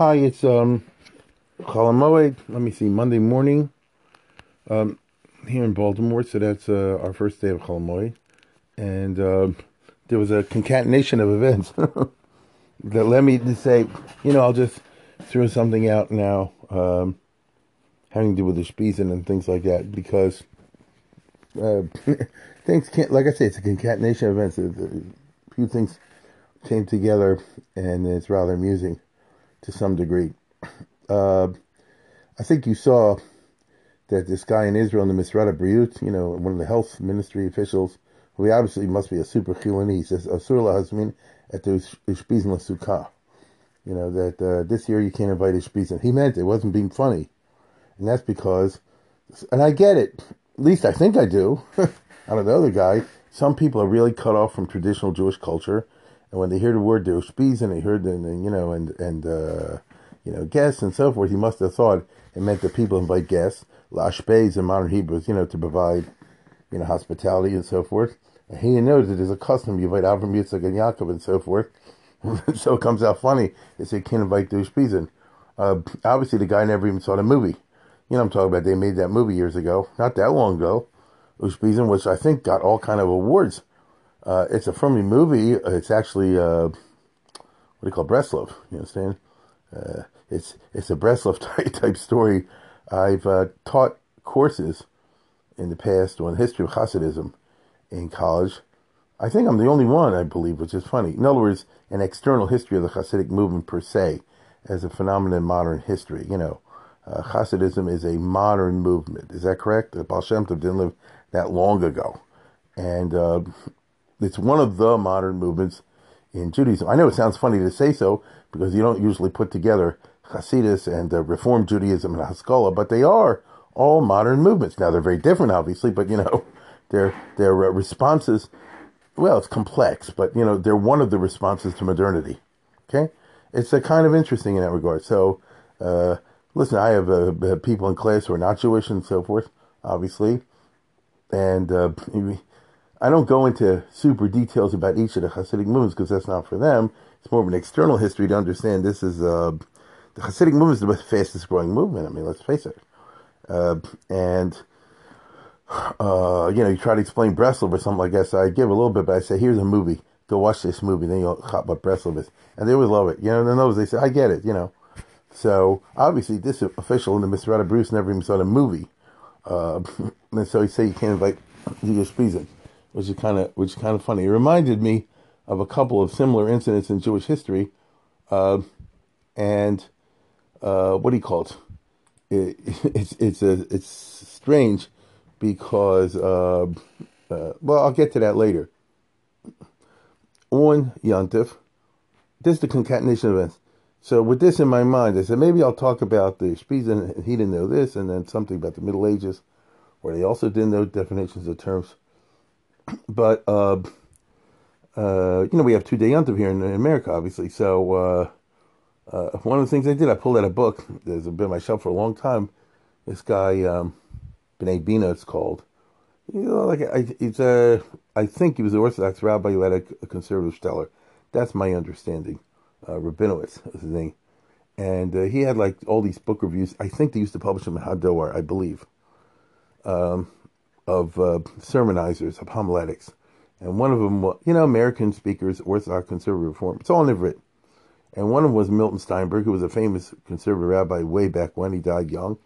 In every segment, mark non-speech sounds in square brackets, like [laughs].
Hi, it's um Cholamoid. Let me see, Monday morning, um, here in Baltimore. So that's uh, our first day of Cholamoid, and uh, there was a concatenation of events [laughs] that led me to say, you know, I'll just throw something out now, um, having to do with the Spiesen and things like that, because uh, [laughs] things can't, like I say, it's a concatenation of events. A few things came together, and it's rather amusing to some degree. Uh, I think you saw that this guy in Israel, the Misrad HaBriut, you know, one of the health ministry officials, who he obviously must be a super chiloni, he says, Asur lahazmin at the Ishpizin sukkah. You know, that uh, this year you can't invite Ishpizin. He meant it, wasn't being funny. And that's because, and I get it, at least I think I do. [laughs] I don't know the guy. Some people are really cut off from traditional Jewish culture. And when they hear the word Ishpizin, they heard the, you know, and, and, uh, you know, guests and so forth, he must have thought it meant that people invite guests, lashbez in modern Hebrew, you know, to provide, you know, hospitality and so forth. And he knows that there's a custom, you invite Avram Yitzchak and Yaakov and so forth. [laughs] so it comes out funny. They say, can't invite the Ushpizin. Uh, obviously, the guy never even saw the movie. You know I'm talking about? They made that movie years ago, not that long ago. Ushpizin, which I think got all kind of awards. Uh, it's a friendly movie. It's actually, uh, what do you call Breslov? You understand? Uh, it's it's a Breslov [laughs] type, type story. I've uh, taught courses in the past on the history of Hasidism in college. I think I'm the only one, I believe, which is funny. In other words, an external history of the Hasidic movement per se, as a phenomenon in modern history. You know, uh, Hasidism is a modern movement. Is that correct? The Baal Shem Tov didn't live that long ago, and uh, it's one of the modern movements in Judaism. I know it sounds funny to say so because you don't usually put together Hasidus and uh, Reform Judaism and Haskalah, but they are all modern movements. Now they're very different, obviously, but you know, [laughs] their their uh, responses. Well, it's complex, but you know, they're one of the responses to modernity. Okay, it's a kind of interesting in that regard. So, uh, listen, I have uh, people in class who are not Jewish and so forth, obviously, and uh, [laughs] I don't go into super details about each of the Hasidic movements because that's not for them. It's more of an external history to understand this is uh, the Hasidic movement is the fastest growing movement. I mean, let's face it. Uh, and uh, you know, you try to explain Breslov or something like that. So I give a little bit, but I say, here's a movie. Go watch this movie. Then you'll hop what Breslov is, and they always love it. You know, and those they say, I get it. You know. So obviously, this official in the Mr. Rada Bruce never even saw the movie, uh, [laughs] and so he said you can't invite Julius Friesen which is kind of which is kind of funny. It reminded me of a couple of similar incidents in Jewish history, uh, and uh, what do you call it? it? [laughs] It's it's a it's strange because uh, uh, well I'll get to that later. On Yontif, this is the concatenation of events. So with this in my mind, I said maybe I'll talk about the Spiesen. He didn't know this, and then something about the Middle Ages, where they also didn't know definitions of terms but uh, uh, you know, we have two day yontiv here in, in, America, obviously. So uh, uh, one of the things I did, I pulled out a book. There's been on my shelf for a long time. This guy, um, B'nai Bina, it's called. You know, like I, it's a, I think he was an Orthodox rabbi who had a, a conservative stellar. That's my understanding. Uh, Rabinowitz is his name, and uh, he had like all these book reviews. I think they used to publish them in Hadoar, I believe. Um, of uh, sermonizers, of homiletics. And one of them, was, you know, American speakers, Orthodox conservative reform. It's all in it. And one of them was Milton Steinberg, who was a famous conservative rabbi way back when. He died young.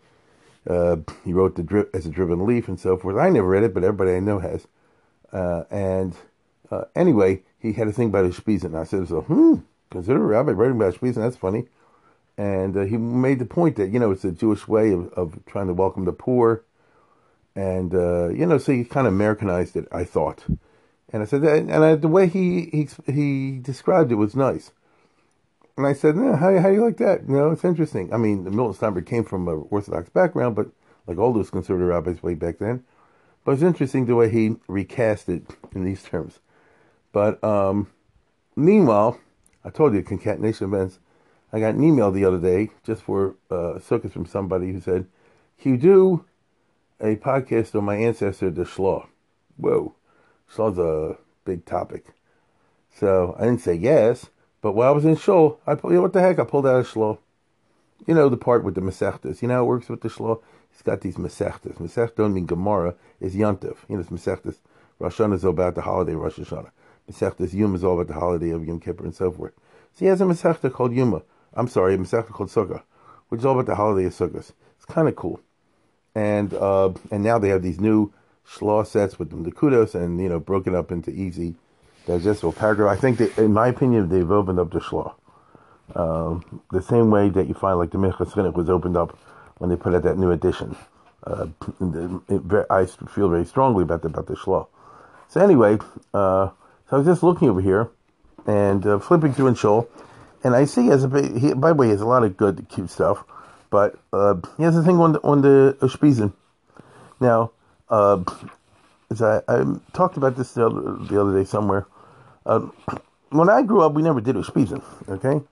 Uh, he wrote the as a driven leaf and so forth. I never read it, but everybody I know has. Uh, and uh, anyway, he had a thing about his Spiesen. I said, so, hmm, conservative rabbi writing about Spiesen, that's funny. And uh, he made the point that, you know, it's a Jewish way of, of trying to welcome the poor and uh, you know, so he kind of Americanized it. I thought, and I said, and I, the way he he he described it was nice. and I said, how, how do you like that? You know, it's interesting. I mean, Milton Steinberg came from an Orthodox background, but like all those conservative rabbis way back then. But it's interesting the way he recast it in these [laughs] terms. But um, meanwhile, I told you, concatenation events. I got an email the other day just for uh, circus from somebody who said, Can you do a podcast on my ancestor, the Shlah? Whoa, Shlah's a big topic. So I didn't say yes, but while I was in Shul, I you know what the heck, I pulled out a Shlah. You know the part with the Masechtas. You know how it works with the Shlah? He's got these Masechtas. Masech don't mean Gemara, it's Yontif. You know, it's Masechtas. Rosh Hashanah is all about the holiday of Rosh Hashanah. Masechtas Yom is all about the holiday of Yom Kippur and so forth. So he has a Masechta called Yuma. I'm sorry, a Masechta called Sukkah, which is all about the holiday of Sukkot. It's kind of cool. And uh, and now they have these new Shlah sets with the kudos and, you know, broken up into easy digestible paragraph. I think, that, in my opinion, they've opened up the Shlah. Um, the same way that you find like the Chinuch was opened up when they put out that new edition. Uh, I feel very strongly about the, about the Shlah. So anyway, uh, so I was just looking over here and uh, flipping through in Shul, and I see as a he, by the way, he has a lot of good cute stuff, but uh, he has a thing on the on the Ushpizin. Now, uh, as I, I, talked about this the other, the other day somewhere, uh, when I grew up, we never did Ushpizin, okay,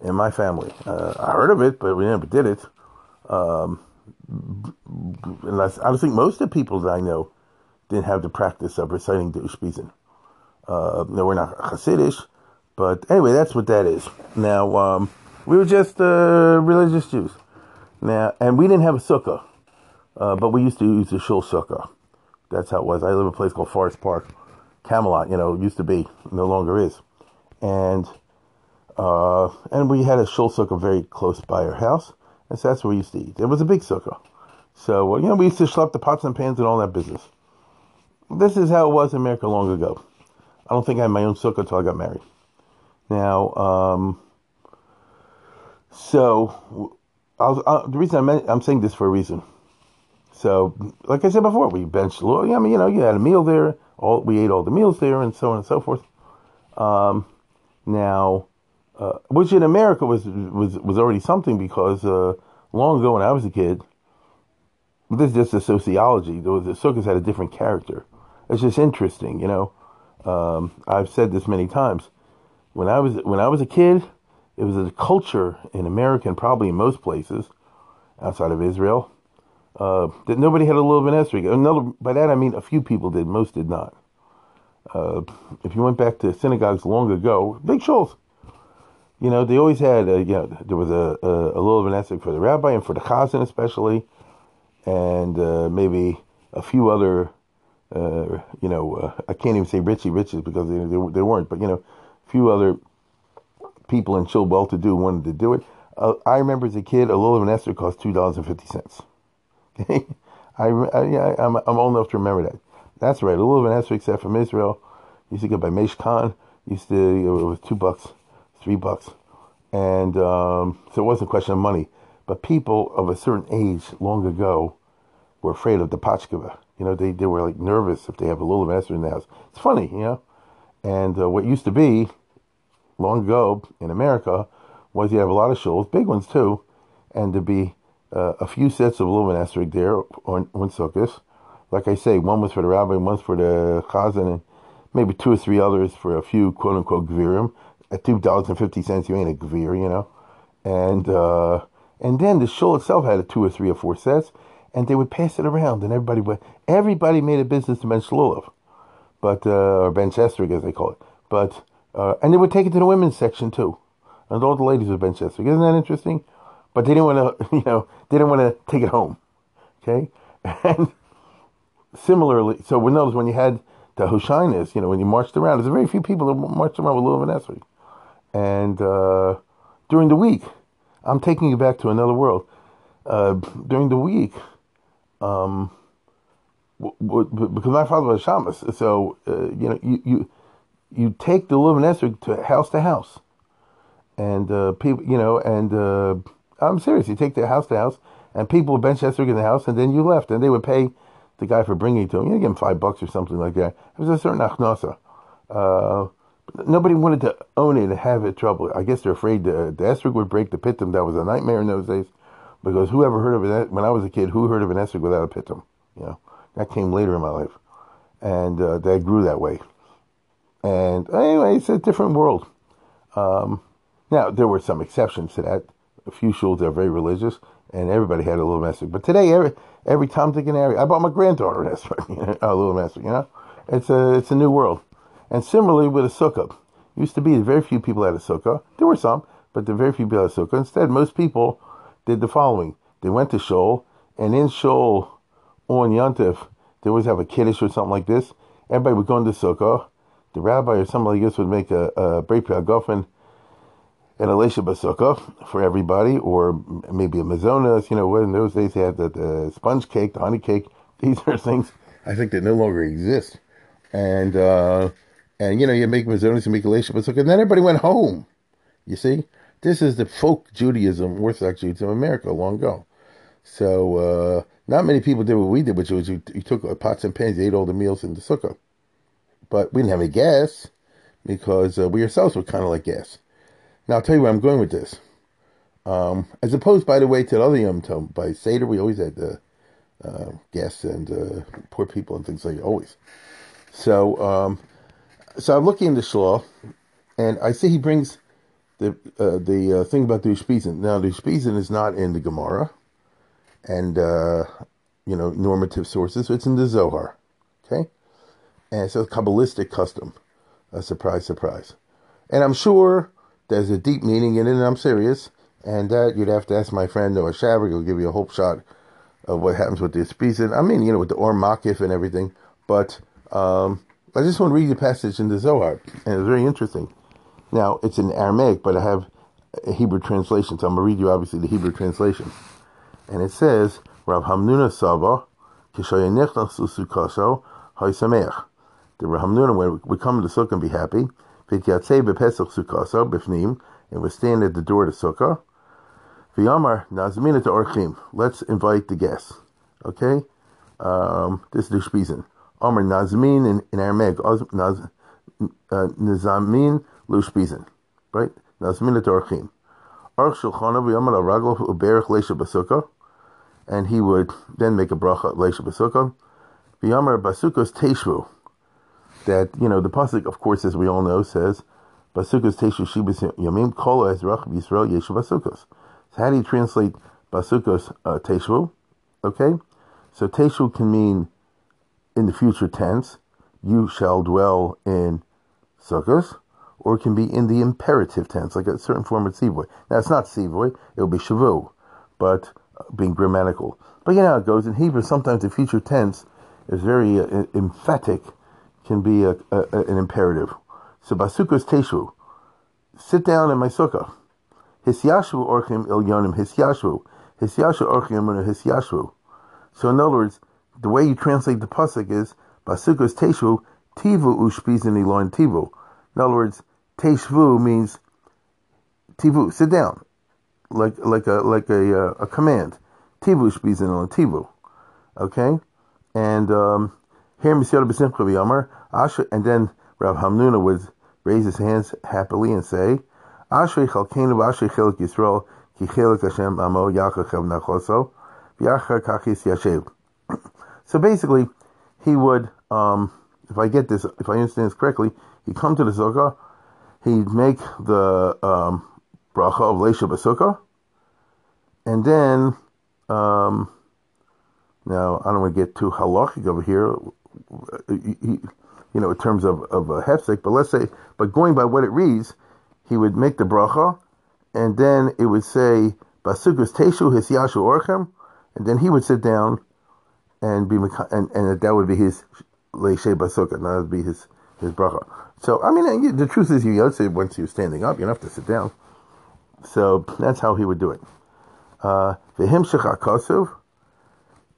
in my family. Uh, I heard of it, but we never did it. Um, and I, think most of the people that I know didn't have the practice of reciting the Ushpizin. Uh, no, we're not Hasidish, but anyway, that's what that is. Now, um, we were just uh, religious Jews. Now, and we didn't have a sukkah, uh, but we used to use a shul sukkah. That's how it was. I live in a place called Forest Park, Camelot. You know, used to be, no longer is, and uh, and we had a shul sukkah very close by our house, and so that's where we used to eat. It was a big sukkah, so you know we used to schlep the pots and pans and all that business. This is how it was in America long ago. I don't think I had my own sukkah until I got married. Now, um, so I was, uh, the reason I'm, I'm saying this for a reason. So, like I said before, we benched. I mean, you know, you had a meal there. All we ate all the meals there, and so on and so forth. Um, now, uh, which in America was was was already something because uh, long ago when I was a kid, this is just a sociology. The, the circus had a different character. It's just interesting, you know. Um, I've said this many times. When I was when I was a kid, it was a culture in America and probably in most places outside of Israel uh, that nobody had a little esrog. Another by that I mean a few people did, most did not. Uh, if you went back to synagogues long ago, big shuls, you know, they always had, a, you know, there was a, a, a esrog for the rabbi and for the chazan especially, and uh, maybe a few other uh, you know, uh, I can't even say Richie Riches because they, they, they, weren't, but you know, a few other people in Chill well to do wanted to do it. Uh, I remember as a kid, a little of an Esther cost two dollars and fifty cents. [laughs] Okay, I, I I'm I'm old enough to remember that. That's right, a little of an Esther, except from Israel, used to go by Mesh Khan. Used to it was two bucks, three bucks, and um, so it wasn't a question of money. But people of a certain age long ago were afraid of the Pachkava you know, they, they were like nervous if they have a little master in the house. It's funny, you know. And uh, what used to be long ago in America was you have a lot of shuls, big ones too, and to be uh, a few sets of lumen there on, on sukkahs. Like I say, one was for the rabbi, one's for the chazan, and maybe two or three others for a few quote unquote gvirim. At two dollars and fifty cents, you ain't a gvir, you know. And uh, and then the shul itself had a two or three or four sets, and they would pass it around, and everybody would. Everybody made a business to bench Lulav, but uh, or bench Estrig as they call it. But uh, and they would take it to the women's section too, and all the ladies would bench Estrig. Isn't that interesting? But they didn't want to, [laughs] you know, they didn't want to take it home. Okay, [laughs] and similarly, so we notice when you had the Hoshanos, you know, when you marched around, there's very few people that marched around with Lulav and and uh, during the week, I'm taking you back to another world. Uh, during the week, um, because my father was a shamus, so uh, you know you you you take the esrog to house to house, and uh, people you know and uh, I'm serious. You take the house to house, and people would bench esrog in the house, and then you left, and they would pay the guy for bringing it to him. You give him five bucks or something like that. It was a certain achnasa. Uh, nobody wanted to own it and have it trouble. I guess they're afraid the, the would break the pitum. That was a nightmare in those days. Because whoever heard of it, when I was a kid, who heard of an esrog without a pitum? You know, that came later in my life. And uh, that grew that way. And anyway, it's a different world. Um, now, there were some exceptions to that. A few shuls are very religious, and everybody had a little esrog. But today, every every Tom, Dick, and Harry, I bought my granddaughter an [laughs] a little esrog, you know? It's a, it's a new world. And similarly with a sukkah. Used to be very few people had a sukkah. There were some, but there very few people had a sukkah. Instead, most people did the following. They went to Shul, and in Shul on Yontif, they always have a kiddush or something like this. Everybody would go into sukkah. The rabbi or somebody like this would make a, a Brei Gofen and a Lesha Basukah for everybody, or maybe a Mazonas. You know, in those days they had the, the, sponge cake, the honey cake. [laughs] These are things I think that no longer exist. And, uh, and you know, you make Mazonas, you make a Lesha Basukah, and then everybody went home. You see? This is the folk Judaism, Orthodox Judaism of America long ago. So, uh, not many people did what we did, which was you, you took pots and pans, you ate all the meals in the sukkah. But we didn't have any gas because uh, we ourselves were kind of like gas. Now I'll tell you where I'm going with this. Um, as opposed, by the way, to the other Yom Tov, by Seder, we always had the uh, guests and uh, poor people and things like that, always. So, um, so I'm looking in the Shlah, and I see he brings the uh, the uh, thing about the Ushpizin. Now, the Ushpizin is not in the Gemara, and uh, you know normative sources. It's in the Zohar, okay, and it's a kabbalistic custom. A surprise, surprise, and I'm sure there's a deep meaning in it, and I'm serious. And that you'd have to ask my friend Noah Shaver. He'll give you a hope shot of what happens with this piece. And I mean, you know, with the Or Makif and everything. But um, I just want to read the passage in the Zohar, and it's very interesting. Now, it's in Aramaic, but I have a Hebrew translation, so I'm going to read you obviously the Hebrew translation. And it says, Rav Hamnuna Saba, Kishayanechnas Sukaso, Haisameach. The Rav Hamnuna would come to sukkah and be happy. And we stand at the door the sukkah. To. Let's invite the guests. Okay, um, this is the. Amar nazmin in, in Aramaic. Naz, uh. Right, nazmina to orchim. Arch shulchana v'yamar araglo uberach leisha b'sukkah, and he would then make a bracha leisha b'sukkah. V'yamar teishvu that, you know, the Pasuk, of course, as we all know, says, Basukos Teshu Yamim Kol Ezrach Yisrael Yeshu Basukos. So how do you translate Basukos uh? Okay? So Teshu can mean in the future tense, you shall dwell in Sukkos, or it can be in the imperative tense, like a certain form of Sivoy. Now, it's not Sivoy, it will be Shavu, but uh, being grammatical. But you know how it goes. In Hebrew, sometimes the future tense is very uh, emphatic can be a, a, an imperative. So basukos teshu, sit down in my sukkah. Hisyashu orchim il yonim hisyashu. Hisyashu orchim hisyashu. So in other words, the way you translate the pasuk is basukos teshu tivu ushpizin ilon tivu. In other words, teshvu means tivu, sit down, like like a like a uh, a command. Tivu ushpizin ilon tivu. Okay, and um, and then Rav Hamnuna would raise his hands happily and say. [clears throat] So basically, he would, um, if I get this, if I understand this correctly, he'd come to the sukkah, he'd make the um, bracha of Leisha B'Sukkah, and then, um, now I don't want to get too halachic over here you know, in terms of, of a hefsek, but let's say, but going by what it reads, he would make the bracha, and then it would say, Basukas Teshu Hisyashu Orchem, and then he would sit down and be, and, and that would be his Leishe Basukah, that would be his, his bracha. So, I mean, the truth is, you Yotze, once you're standing up, you don't have to sit down. So, that's how he would do it. Uh, V'him Shechakosov,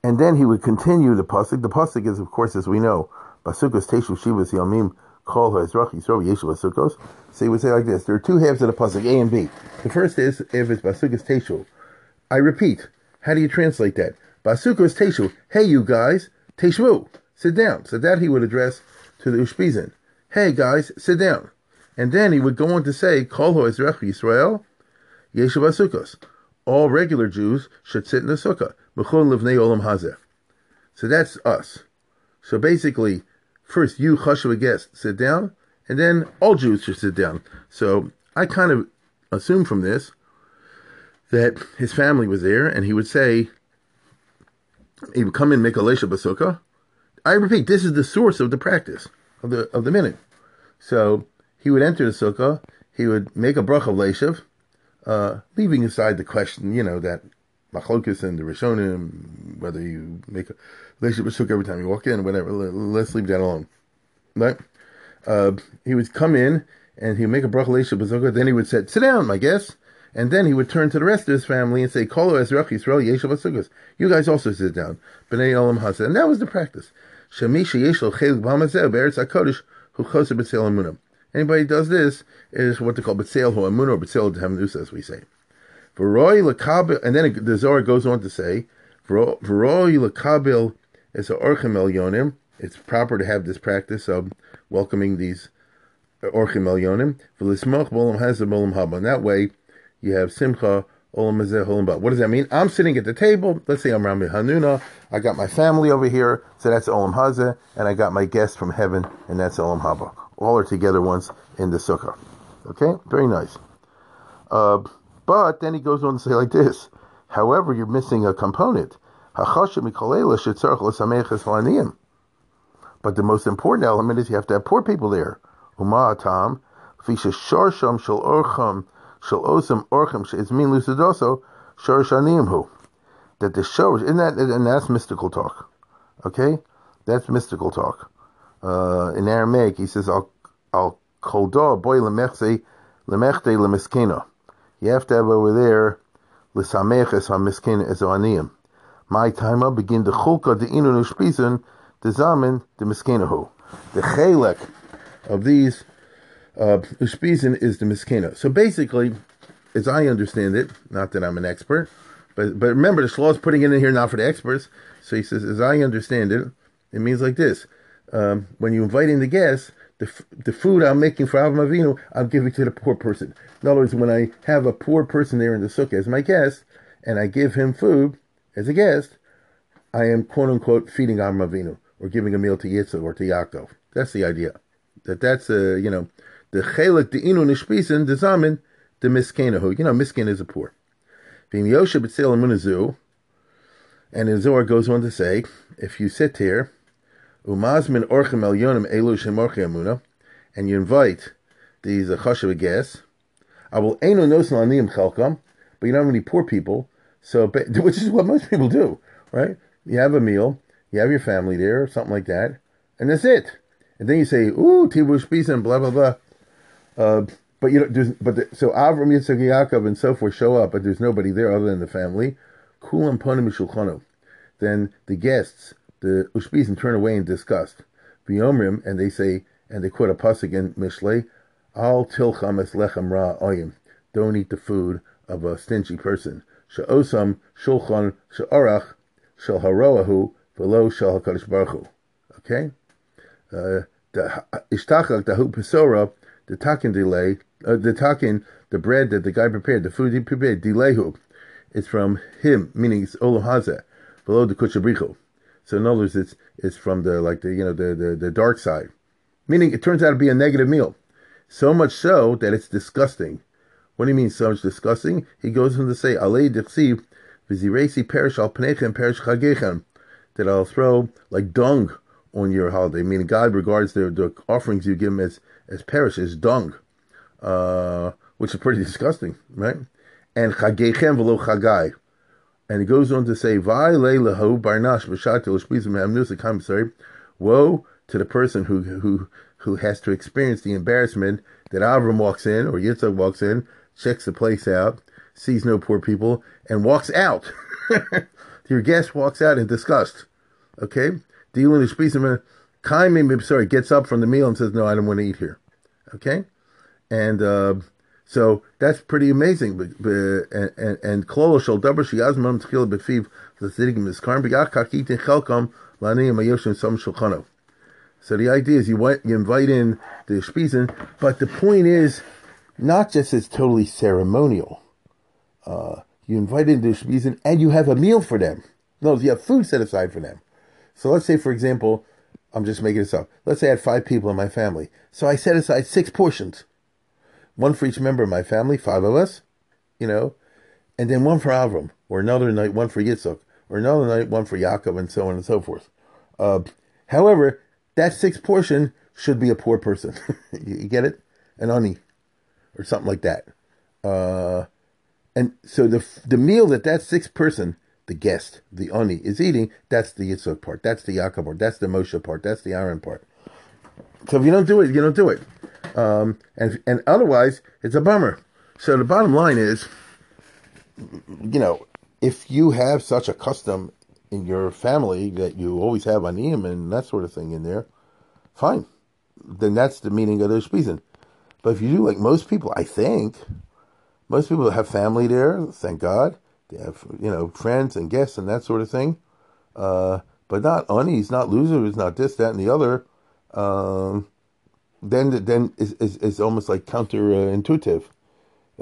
and then he would continue the pasuk. The pasuk is, of course, as we know, Basukos Teshu Shivas Yomim Kol Ha'ezrach Yisrael Yeshu Basukos. So he would say like this: There are two halves of the pasuk, A and B. The first is if it's Basukos Teshu. I repeat, how do you translate that? Basukos Teshu. Hey, you guys, Teshu, sit down. So that he would address to the Ushpizin. Hey guys, sit down. And then he would go on to say, Kol Ezrach Yisrael, Yeshiva basukos. All regular Jews should sit in the sukkah. So that's us. So basically, first you, Chashuva guest, sit down, and then all Jews should sit down. So I kind of assume from this that his family was there, and he would say, he would come in, make a Lesha Basukah. I repeat, this is the source of the practice of the of the minute. So he would enter the sukkah, he would make a brach of Leshav, uh, leaving aside the question, you know, that machlokas and the Rishonim, whether you make a Leshav Basukah every time you walk in, whatever, let's leave that alone. Right? Uh, he would come in and he would make a brach of Leshav Basukah, then he would say, sit down, my guest. And then he would turn to the rest of his family and say, Kolo Ezrach Yisrael Asugas. You guys also sit down. B'nai Olam Hasa. And that was the practice. Shamisha Yeshlo Chelik B'hamazeh Be'eretz HaKodesh Hu Choser B'tzel. Anybody does this is what they call B'tzel Hu Amunah or B'tzel Dehamnus, as we say. And then the Zohar goes on to say. It's proper to have this practice of welcoming these Orchim El Yonim. V'lismoch Bolam Hazeh Bolam Haba. And that way, you have Simcha, Olam Olam. What does that mean? I'm sitting at the table. Let's say I'm Rav Hamnuna. I got my family over here, so that's Olam Hazeh, and I got my guests from heaven, and that's Olam Haba. All are together once in the sukkah. Okay, very nice. Uh, but then he goes on to say like this. However, you're missing a component. But the most important element is you have to have poor people there. Umatam, fisha sharsham shel orcham shel osam orcham mean lucidoso. That the shorish, in that, and that's mystical talk. Okay? That's mystical talk. Uh, in Aramaic, he says, al koldo boy lemechse lemechte lemeskena. You have to have over there, l'sameches ha-miskena ezoaniyim. My time begin the chulka de inu nushpisen, the zamen, the miskenahu. The chelek of these uh, is the miskena. So basically, as I understand it, not that I'm an expert, but but remember the Shloh is putting it in here not for the experts. So he says, as I understand it, it means like this: um, when you invite in the guests, the the food I'm making for Avram Avinu, I'm giving to the poor person. In other words, when I have a poor person there in the sukkah as my guest, and I give him food as a guest, I am quote unquote feeding Avram Avinu or giving a meal to Yitzhak or to Yaakov. That's the idea. That that's a you know the chelik the inu nishpisen the zamin the miskenahu. You know, miskin is a poor. Vim yosha and the Zohar goes on to say, if you sit here, umazmin orchem el yonim elu shemorche amuna, and you invite these uh, chashav guests, I will eno nosan aniyim chelkam, but you don't have any poor people, so [laughs] which is what most people do, right? You have a meal, you have your family there, something like that, and that's it. And then you say, ooh, tibush and blah blah blah. Uh, but you know, but the, so Avram, Yitzchak, Yaakov, and so forth show up, but there's nobody there other than the family. Kulam ponim. Then the guests, the ushpizim, turn away in disgust. V'yomrim, and they say, and they quote a pasuk in Mishlei, Al tilcham es lechem ra oyim. Don't eat the food of a stingy person. She'osam shulchan she'arach shel haroahu v'lo shel hakadosh baruch. Okay, uh, the ishtachak dahu pesora the takin delay, uh, the takin, the bread that the guy prepared, the food he prepared, delayhu, it's from him, meaning it's olam hazeh, below the kuchabricho. So in other words, it's it's from the like the you know the, the the dark side, meaning it turns out to be a negative meal, so much so that it's disgusting. What do you mean so much disgusting? He goes on to say alei dichsiv v'ziresi perish al pnechem perish chagechem, that I'll throw like dung on your holiday. Meaning God regards the the offerings you give him as as perish, as dung, uh, which is pretty [laughs] disgusting, right? And chagechem v'lo chagai. And he goes on to say, woe to the person who who who has to experience the embarrassment that Avram walks in or Yitzhak walks in, checks the place out, sees no poor people, and walks out. [laughs] Your guest walks out in disgust. Okay? Dealing with Kaimim, sorry, gets up from the meal and says, No, I don't want to eat here. Okay? And uh, so that's pretty amazing. And klolo shel. So the idea is you you invite in the Spiesen, but the point is not just it's totally ceremonial. Uh, you invite in the Spiesen and you have a meal for them. No, you have food set aside for them. So let's say, for example, I'm just making this up. Let's say I had five people in my family. So I set aside six portions. One for each member of my family, five of us, you know, and then one for Avram, or another night, one for Yitzchak, or another night, one for Yaakov, and so on and so forth. Uh, however, that sixth portion should be a poor person. [laughs] you get it? An ani, or something like that. Uh, and so the the meal that that sixth person, the guest, the ani, is eating, that's the Yitzchak part, that's the Yaakov part, that's the Moshe part, that's the Aaron part. So if you don't do it, you don't do it. Um, and and otherwise, it's a bummer. So the bottom line is, you know, if you have such a custom in your family that you always have aniyim and that sort of thing in there, fine. Then that's the meaning of the Spiesen. But if you do like most people, I think, most people have family there, thank God. They have, you know, friends and guests and that sort of thing. Uh, but not unis, not losers, not this, that, and the other. Um, then then is, is, is almost like counterintuitive.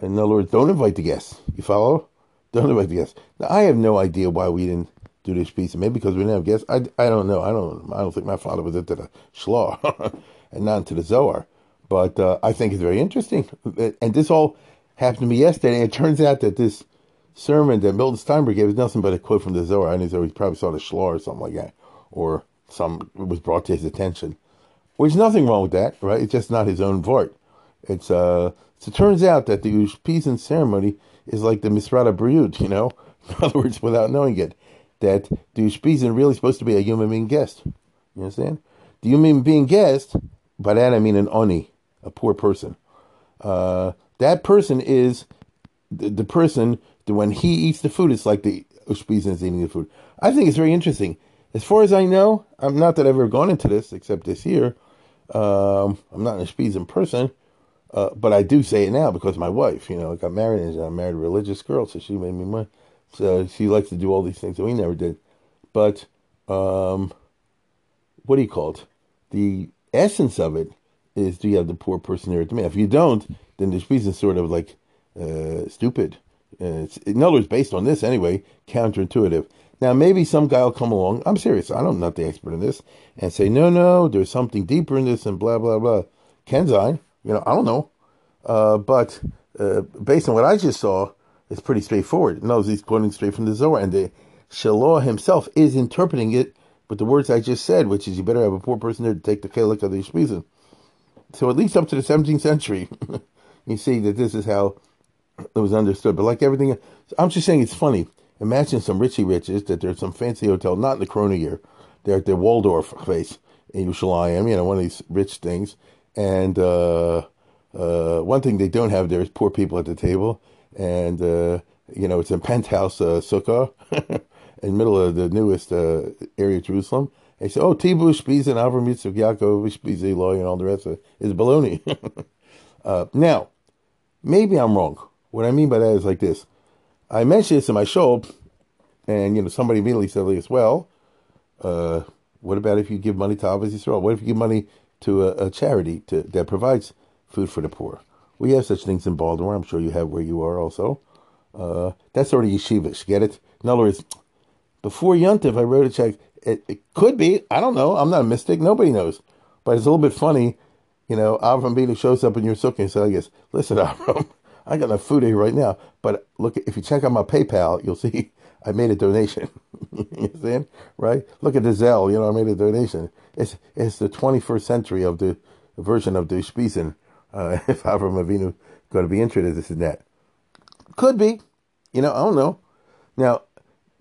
In other words, don't invite the guests. You follow? [laughs] Don't invite the guests. Now, I have no idea why we didn't do this piece. Maybe because we didn't have guests. I, I don't know. I don't I don't think my father was into the Shlah [laughs] and not into the Zohar. But uh, I think it's very interesting. And this all happened to me yesterday. It turns out that this sermon that Milton Steinberg gave is nothing but a quote from the Zohar. I know he probably saw the Shlah or something like that, or some was brought to his attention. Which is nothing wrong with that, right? It's just not his own vort. It's uh, so it turns out that the Ushpizin ceremony is like the Misrad HaBriut, you know? [laughs] In other words, without knowing it, that the Ushpizin really supposed to be a human being guest. You understand? The human being guest, by that I mean an oni, a poor person. Uh, that person is the, the person that when he eats the food, it's like the Ushpizin is eating the food. I think it's very interesting. As far as I know, I'm not that I've ever gone into this except this year. Um, I'm not a Spiesen person, uh, but I do say it now because my wife, you know, got married and I married a religious girl, so she made me money. So she likes to do all these things that we never did. But um, what do you call it? The essence of it is do you have the poor person at the man? If you don't, then the Spiesen is sort of like uh, stupid. Uh, in other words, based on this anyway, counterintuitive. Now, maybe some guy will come along. I'm serious. I don't, am not the expert in this, and say, no, no, there's something deeper in this, and blah blah blah. Kenzine, you know, I don't know, uh, but uh, based on what I just saw, it's pretty straightforward. No, he's quoting straight from the Zohar, and the Shalom himself is interpreting it with the words I just said, which is you better have a poor person there to take the chelik of the Shmizin. So at least up to the 17th century, [laughs] you see that this is how it was understood. But like everything, I'm just saying it's funny Imagine some richy riches that there's some fancy hotel, not in the Corona year. They're at the Waldorf place in Yerushalayim, you know, one of these rich things. And uh, uh, one thing they don't have there is poor people at the table. And, uh, you know, it's a penthouse uh, sukkah [laughs] in the middle of the newest uh, area of Jerusalem. They say, oh, Tibu, Spies, and Avram Yitzchak, Yaakov, Spies, Eloy, and all the rest of it is baloney. [laughs] uh, now, maybe I'm wrong. What I mean by that is like this. I mentioned this in my show, and you know somebody immediately said as well. Uh, what about if you give money to Ahavas Yisrael? What if you give money to a, a, charity to, that provides food for the poor? We have such things in Baltimore. I'm sure you have where you are also. Uh, that's already yeshivish. Get it? In other words, before Yontif, I wrote a check. It, it, could be. I don't know. I'm not a mystic. Nobody knows. But it's a little bit funny. You know, Avram Avinu shows up in your sukkah and says, I guess, listen, [laughs] Avram, I got enough food here right now. But look, if you check out my PayPal, you'll see [laughs] I made a donation. [laughs] you understand? Right? Look at the Zelle. You know, I made a donation. It's it's the 21st century of the version of the Spiesen. Uh, [laughs] if Avram Avinu going to be interested in this that. Could be. You know, I don't know. Now,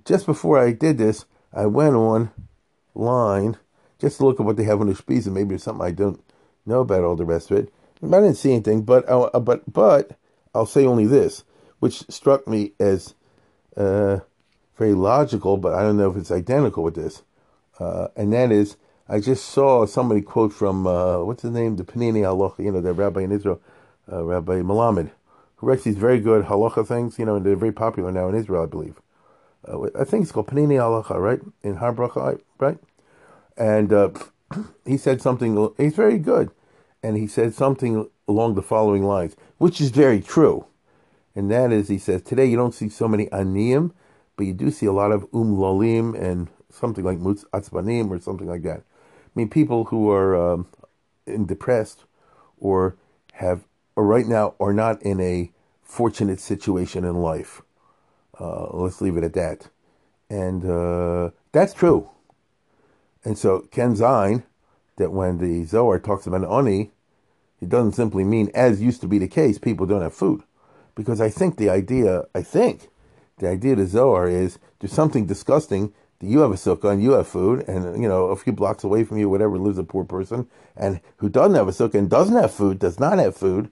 just before I did this, I went online just to look at what they have on the Spiesen. Maybe there's something I don't know about all the rest of it. I didn't see anything, but uh, but but I'll say only this, which struck me as uh, very logical, but I don't know if it's identical with this. Uh, and that is, I just saw somebody quote from, uh, what's his name? The Peninei Halacha, you know, the rabbi in Israel, uh, Rabbi Melamed, who writes these very good halacha things, you know, and they're very popular now in Israel, I believe. Uh, I think it's called Peninei Halacha, right? In Har Bracha, right? And uh, [clears throat] he said something. He's very good, and he said something along the following lines, which is very true, and that is, he says today you don't see so many aniyim, but you do see a lot of umlalim and something like mutz atzbanim or something like that. I mean, people who are um, depressed or have or right now are not in a fortunate situation in life. Uh, let's leave it at that. And uh, that's true. And so Ken Zine, that when the Zohar talks about oni, it doesn't simply mean, as used to be the case, people don't have food. Because I think the idea, I think, the idea of the Zohar is there's something disgusting that you have a sukkah and you have food, and you know a few blocks away from you, whatever lives a poor person, and who doesn't have a sukkah and doesn't have food, does not have food,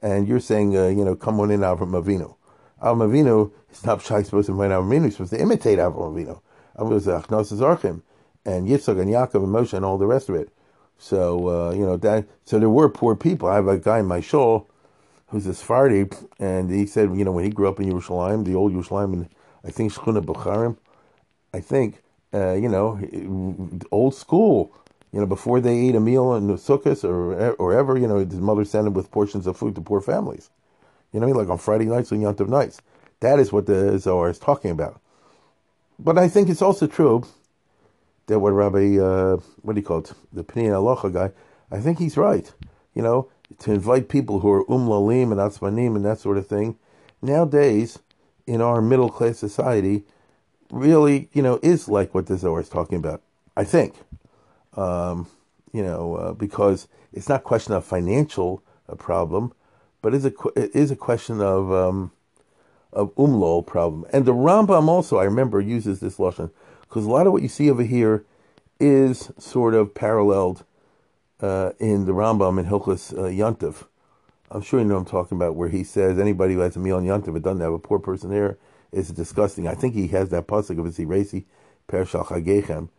and you're saying, uh, you know, come on in Avram Avinu. Avram Avinu is not supposed to invite Avram Avinu, he's supposed to imitate Avram Avinu. Avram was Achnos Zarchim, and Yitzchak and Yaakov and Moshe and all the rest of it. So, uh, you know, that, so there were poor people. I have a guy in my shul who's a Sephardi, and he said, you know, when he grew up in Yerushalayim, the old Yerushalayim, and I think Shechuna Bucharim, I think, uh, you know, old school, you know, before they ate a meal in the sukkahs or or ever, you know, his mother sent him with portions of food to poor families. You know what I mean? Like on Friday nights and Yom Tov nights. That is what the Zohar is talking about. But I think it's also true that what Rabbi, uh, what do you call it, the Peninei Halacha guy, I think he's right. You know, to invite people who are umlalim and atzmanim and that sort of thing. Nowadays, in our middle class society, really, you know, is like what the Zohar is talking about. I think, um, you know, uh, because it's not a question of financial uh, problem, but is a it is a question of um, of umlol problem. And the Rambam also, I remember, uses this lashon because a lot of what you see over here is sort of paralleled uh, in the Rambam in Hilchas uh, Yantiv. I'm sure you know I'm talking about, where he says anybody who has a meal on Yantiv but doesn't have a poor person there is disgusting. I think he has that pasuk of Ziresi Pershal Chagechem.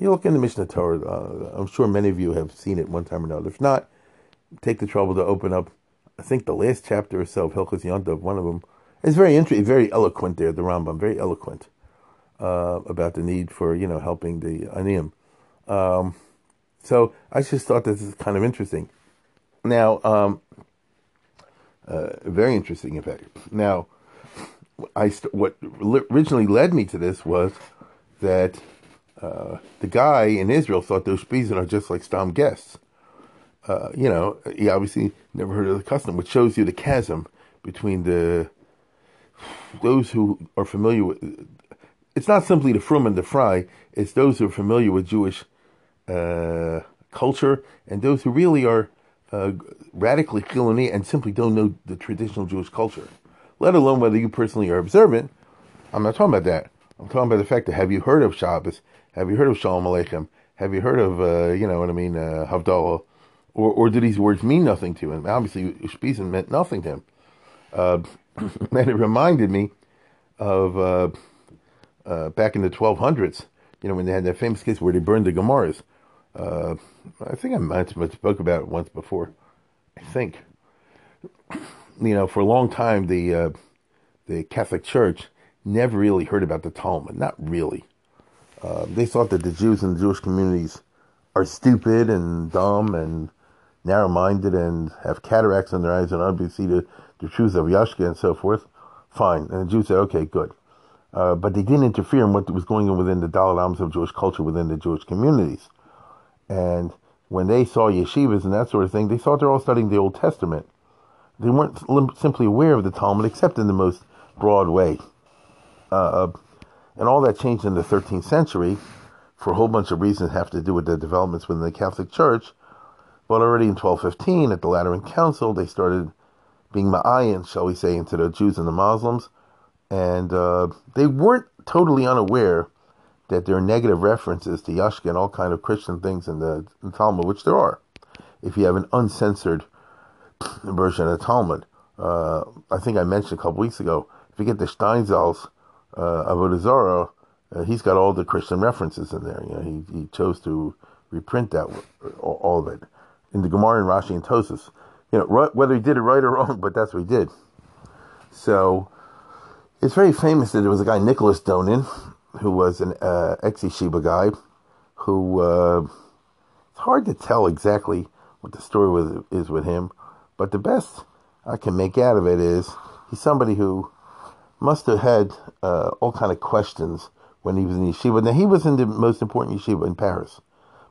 You look in the Mishneh Torah. Uh, I'm sure many of you have seen it one time or another. If not, take the trouble to open up. I think the last chapter or so of Hilchas Yantiv, one of them, is very interesting, very eloquent there. The Rambam, very eloquent uh, about the need for you know helping the aniyim. Um, so I just thought this is kind of interesting. Now, um, uh, very interesting, in fact. Now, I st- what originally led me to this was that uh, the guy in Israel thought those Spizin are just like Stam guests. Uh, you know, he obviously never heard of the custom, which shows you the chasm between the those who are familiar with. It's not simply the frum and the fry; it's those who are familiar with Jewish uh, culture and those who really are uh, radically Chiloni and simply don't know the traditional Jewish culture, let alone whether you personally are observant. I'm not talking about that. I'm talking about the fact that have you heard of Shabbos? Have you heard of Shalom Aleichem? Have you heard of, uh, you know what I mean, uh, Havdalah? Or, or do these words mean nothing to him? Obviously, Ushpizin meant nothing to him. Uh, [clears throat] and it reminded me of uh, back in the 1200s, you know, when they had that famous case where they burned the Gemaras. Uh, I think I might have spoke about it once before. I think, [clears throat] you know, for a long time the uh, the Catholic Church never really heard about the Talmud. Not really. Uh, they thought that the Jews in the Jewish communities are stupid and dumb and narrow-minded and have cataracts in their eyes and unable to see the, the truth of Yashka and so forth. Fine. And the Jews said, okay, good. Uh, but they didn't interfere in what was going on within the Dalit of Jewish culture within the Jewish communities. And when they saw yeshivas and that sort of thing, they thought they're all studying the Old Testament. They weren't simply aware of the Talmud, except in the most broad way. Uh, and all that changed in the 13th century for a whole bunch of reasons have to do with the developments within the Catholic Church. But already in 1215, at the Lateran Council, they started being ma'ayan, shall we say, into the Jews and the Muslims. And uh, they weren't totally unaware that there are negative references to Yashka and all kind of Christian things in the, in Talmud, which there are. If you have an uncensored [sniffs] version of the Talmud, uh, I think I mentioned a couple weeks ago. If you get the Steinsaltz uh, Avodah Zarah, uh, he's got all the Christian references in there. You know, he, he chose to reprint that all, all of it in the Gemara and Rashi and Tosfos. You know, right, whether he did it right or wrong, but that's what he did. So it's very famous that there was a guy Nicholas Donin who was an uh, ex yeshiva guy who uh, it's hard to tell exactly what the story with, is with him, but the best I can make out of it is he's somebody who must have had uh, all kind of questions when he was in yeshiva. Now he was in the most important yeshiva in Paris.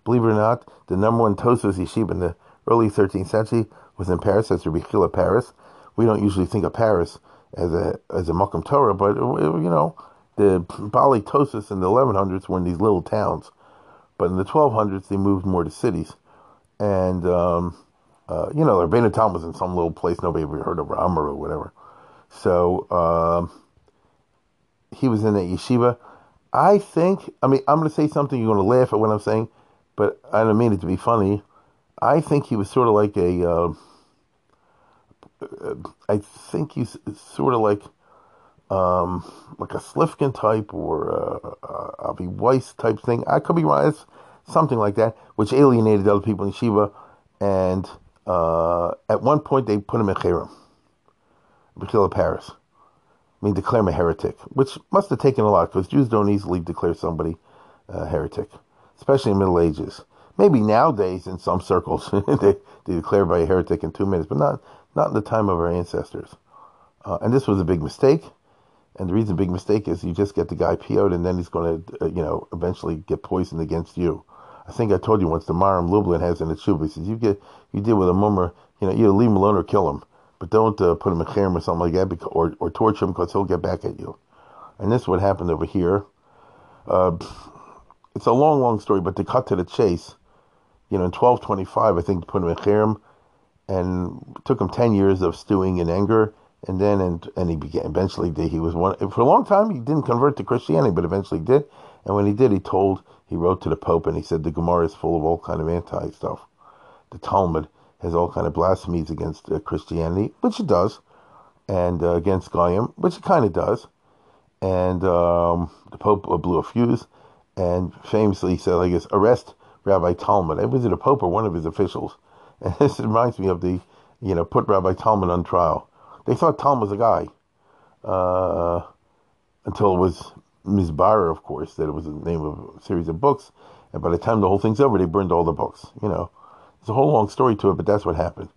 Believe it or not, the number one Tosfos yeshiva in the early 13th century was in Paris. That's Rabbi Paris. We don't usually think of Paris as a as a Makam Torah, but you know the Baalei Tosfos in the 1100s were in these little towns, but in the 1200s they moved more to cities, and um, uh, you know Rabbeinu Tam was in some little place nobody ever heard of Ramah or whatever, so um, he was in a yeshiva. I think, I mean, I'm going to say something, you're going to laugh at what I'm saying, but I don't mean it to be funny. I think he was sort of like a, uh, I think he's sort of like, um, like a Slifkin type or a, a Avi Weiss type thing. I could be wrong. It's something like that, which alienated other people in Shiva. And uh, at one point, they put him in Cherem, Bechila Paris. I mean, declare him a heretic, which must have taken a lot because Jews don't easily declare somebody a heretic, especially in the Middle Ages. Maybe nowadays, in some circles, [laughs] they, they declare by a heretic in two minutes, but not not in the time of our ancestors. Uh, and this was a big mistake. And the reason big mistake is you just get the guy PO'd and then he's going to, uh, you know, eventually get poisoned against you. I think I told you once the Maharam Lublin has in the. He says, you get, you deal with a mumar, you know, either leave him alone or kill him. But don't uh, put him in cherem or something like that, because, or, or torture him because he'll get back at you. And this is what happened over here. Uh, it's a long, long story, but to cut to the chase, you know, in 1225, I think, to put him in cherem, and took him 10 years of stewing in anger. And then, and, and he began, eventually, did he was one, for a long time, he didn't convert to Christianity, but eventually did. And when he did, he told, he wrote to the Pope and he said the Gemara is full of all kind of anti stuff. The Talmud has all kind of blasphemies against uh, Christianity, which it does, and uh, against Goyim, which it kind of does. And um, the Pope blew a fuse and famously said, I guess, arrest Rabbi Talmud. It was it a Pope or one of his officials? And [laughs] this reminds me of the, you know, put Rabbi Talmud on trial. They thought Talmud was a guy uh, until it was Mizbar, of course, that it was the name of a series of books. And by the time the whole thing's over, they burned all the books, you know. There's a whole long story to it, but that's what happened.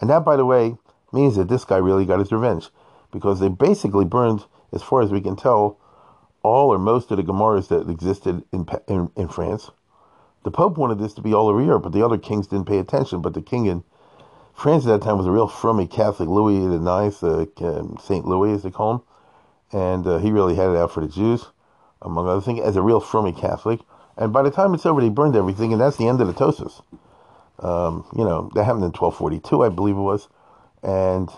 And that, by the way, means that this guy really got his revenge because they basically burned, as far as we can tell, all or most of the Gemaras that existed in, in, in France. The Pope wanted this to be all over Europe, but the other kings didn't pay attention. But the king in France at that time was a real frummy Catholic, Louis the Ninth, uh, Saint Louis as they call him, and uh, he really had it out for the Jews, among other things, as a real frummy Catholic. And by the time it's over, they burned everything, and that's the end of the Tosfos. Um, you know, that happened in 1242, I believe it was. And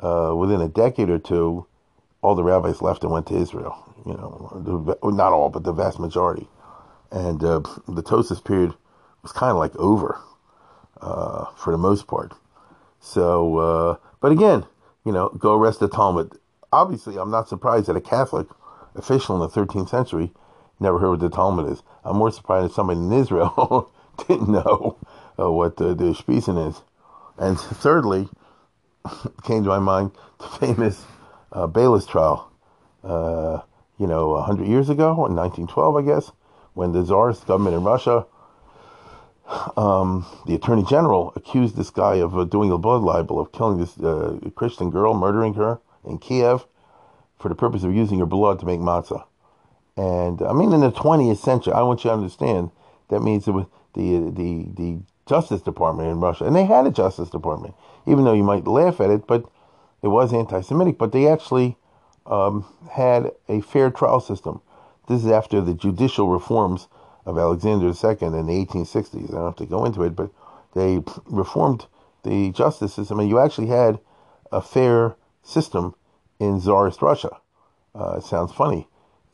uh, within a decade or two, all the rabbis left and went to Israel. You know, not all, but the vast majority. And uh, the Tosfos period was kind of like over uh, for the most part. So, uh, but again, you know, go arrest the Talmud. Obviously, I'm not surprised that a Catholic official in the 13th century never heard what the Talmud is. I'm more surprised that somebody in Israel [laughs] didn't know uh, what the, the is. And thirdly, [laughs] came to my mind the famous uh, Beilis trial, uh, you know, 100 years ago, in 1912, I guess, when the Tsarist government in Russia, um, the attorney general accused this guy of uh, doing a blood libel, of killing this uh, Christian girl, murdering her in Kiev for the purpose of using her blood to make matzah. And I mean, in the 20th century, I want you to understand that means it was the the the Justice Department in Russia, and they had a Justice Department, even though you might laugh at it, but it was anti-Semitic. But they actually um, had a fair trial system. This is after the judicial reforms of Alexander II in the 1860s. I don't have to go into it, but they reformed the justice system, and you actually had a fair system in Tsarist Russia. Uh, it sounds funny.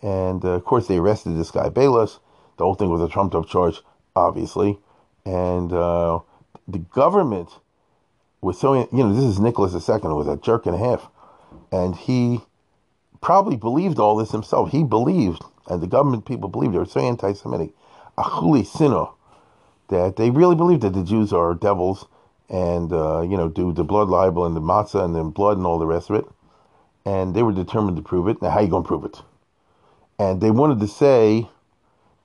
And uh, of course, they arrested this guy, Beilis. The whole thing was a trumped up charge, obviously and uh, the government was so you know this is Nicholas II who was a jerk and a half, and he probably believed all this himself. He believed, and the government people believed they were so anti-Semitic, achuli sino, that they really believed that the Jews are devils, and uh, you know do the blood libel and the matzah and the blood and all the rest of it, and they were determined to prove it. Now, how you gonna prove it? And they wanted to say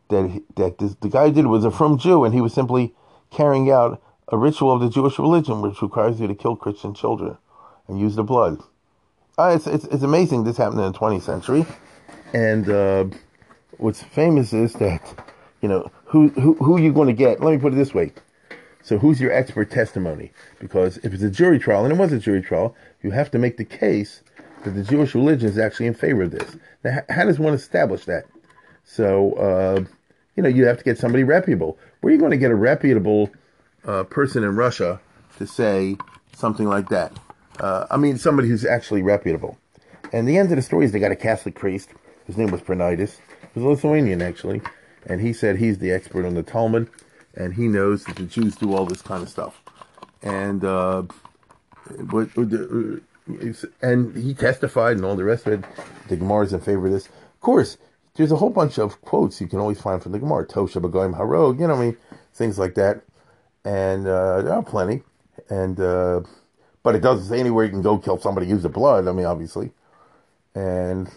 that that this, the guy did was a frum Jew, and he was simply carrying out a ritual of the Jewish religion, which requires you to kill Christian children and use the blood. Uh, it's, it's, it's amazing this happened in the 20th century. And uh, what's famous is that, you know, who, who, who are you going to get? Let me put it this way. So who's your expert testimony? Because if it's a jury trial, and it was a jury trial, you have to make the case that the Jewish religion is actually in favor of this. Now, how does one establish that? So, uh, you know, you have to get somebody reputable. Where are you going to get a reputable uh, person in Russia to say something like that? Uh, I mean, somebody who's actually reputable. And the end of the story is they got a Catholic priest. His name was Pranaitis. Was Lithuanian, actually. And he said he's the expert on the Talmud, and he knows that the Jews do all this kind of stuff. And, uh, but, uh, and he testified and all the rest of it. The Gemara is in favor of this. Of course, there's a whole bunch of quotes you can always find from the Gemara. Tosha Bagoim Harog, you know what I mean? Things like that. And uh, there are plenty. And, uh, but it doesn't say anywhere you can go kill somebody, use the blood. I mean, obviously. And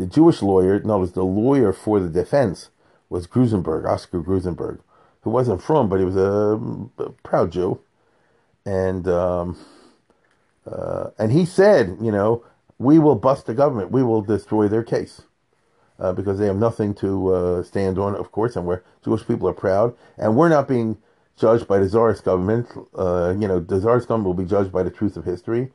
the Jewish lawyer, no, it was the lawyer for the defense, was Grusenberg, Oscar Grusenberg, who wasn't frum, but he was a, a proud Jew. And, um, uh, and he said, you know, we will bust the government. We will destroy their case. Uh, because they have nothing to uh, stand on, of course, and where Jewish people are proud. And we're not being judged by the Tsarist government. Uh, you know, the Tsarist government will be judged by the truth of history.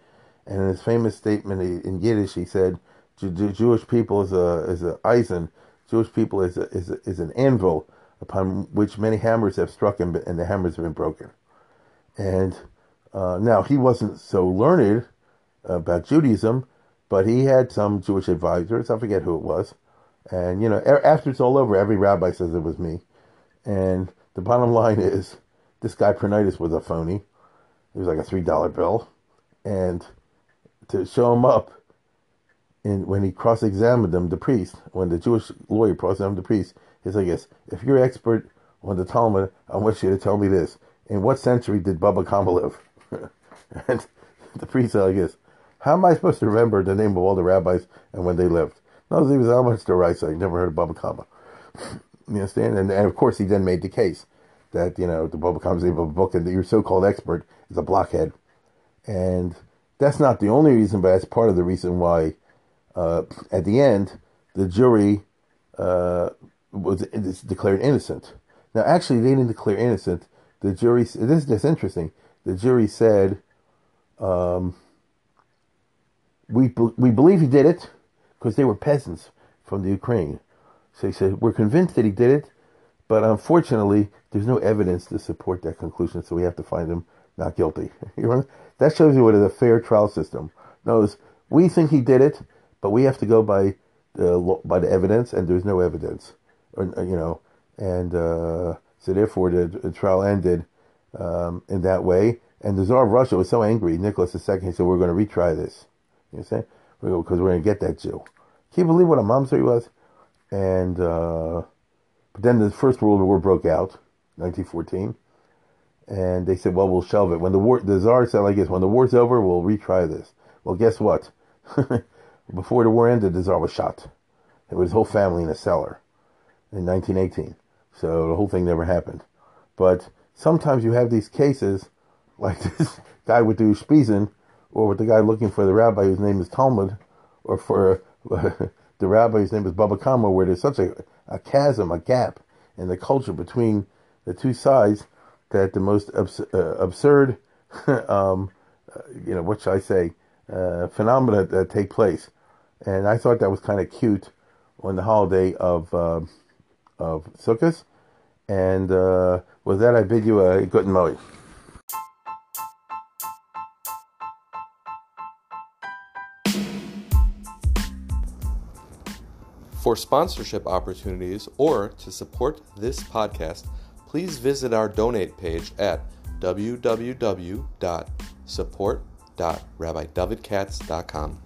And in his famous statement in Yiddish, he said, Jewish people is a is a eisen. Jewish people is a, is a, is an anvil upon which many hammers have struck and, and the hammers have been broken. And uh, now, he wasn't so learned about Judaism, but he had some Jewish advisors. I forget who it was. And, you know, after it's all over, every rabbi says it was me. And the bottom line is, this guy Pranaitis was a phony. He was like a $3 bill. And to show him up, in, when he cross-examined them, the priest, when the Jewish lawyer cross-examined the priest, he said, yes, if you're expert on the Talmud, I want you to tell me this. In what century did Baba Kama live? [laughs] and the priest said this, how am I supposed to remember the name of all the rabbis and when they lived? No, he was much the right side. Never heard of Baba Kama. [laughs] you understand? And, and of course, he then made the case that, you know, the Baba Kama's name of a book and that your so-called expert is a blockhead. And that's not the only reason, but that's part of the reason why, uh, at the end, the jury uh, was declared innocent. Now, actually, they didn't declare innocent. The jury, this is just interesting the jury said, um, we, we believe he did it because they were peasants from the Ukraine. So he said, we're convinced that he did it, but unfortunately, there's no evidence to support that conclusion, so we have to find him not guilty. [laughs] that shows you what is a fair trial system. Knows we think he did it, but we have to go by the by the evidence, and there's no evidence, or you know, and uh, so therefore the, the trial ended um, in that way. And the Tsar of Russia was so angry, Nicholas II, he said, we're going to retry this. You see? Because we're going to get that Jew. Can you believe what a monster he was? And, uh, but then the First World War broke out, 1914. And they said, well, we'll shelve it. When the war, the Tsar said like this, when the war's over, we'll retry this. Well, guess what? [laughs] Before the war ended, the Tsar was shot. It was his whole family in a cellar in 1918. So the whole thing never happened. But sometimes you have these cases [laughs] like this guy with the Ushpizin, or with the guy looking for the rabbi whose name is Talmud, or for [laughs] the rabbi whose name is Baba Kama, where there's such a, a chasm, a gap in the culture between the two sides that the most abs- uh, absurd, [laughs] um, uh, you know, what should I say, uh, phenomena that take place. And I thought that was kind of cute on the holiday of uh, of Sukkot. And uh, with that, I bid you a good night. For sponsorship opportunities or to support this podcast, please visit our donate page at www.support.rabbidavidkatz.com.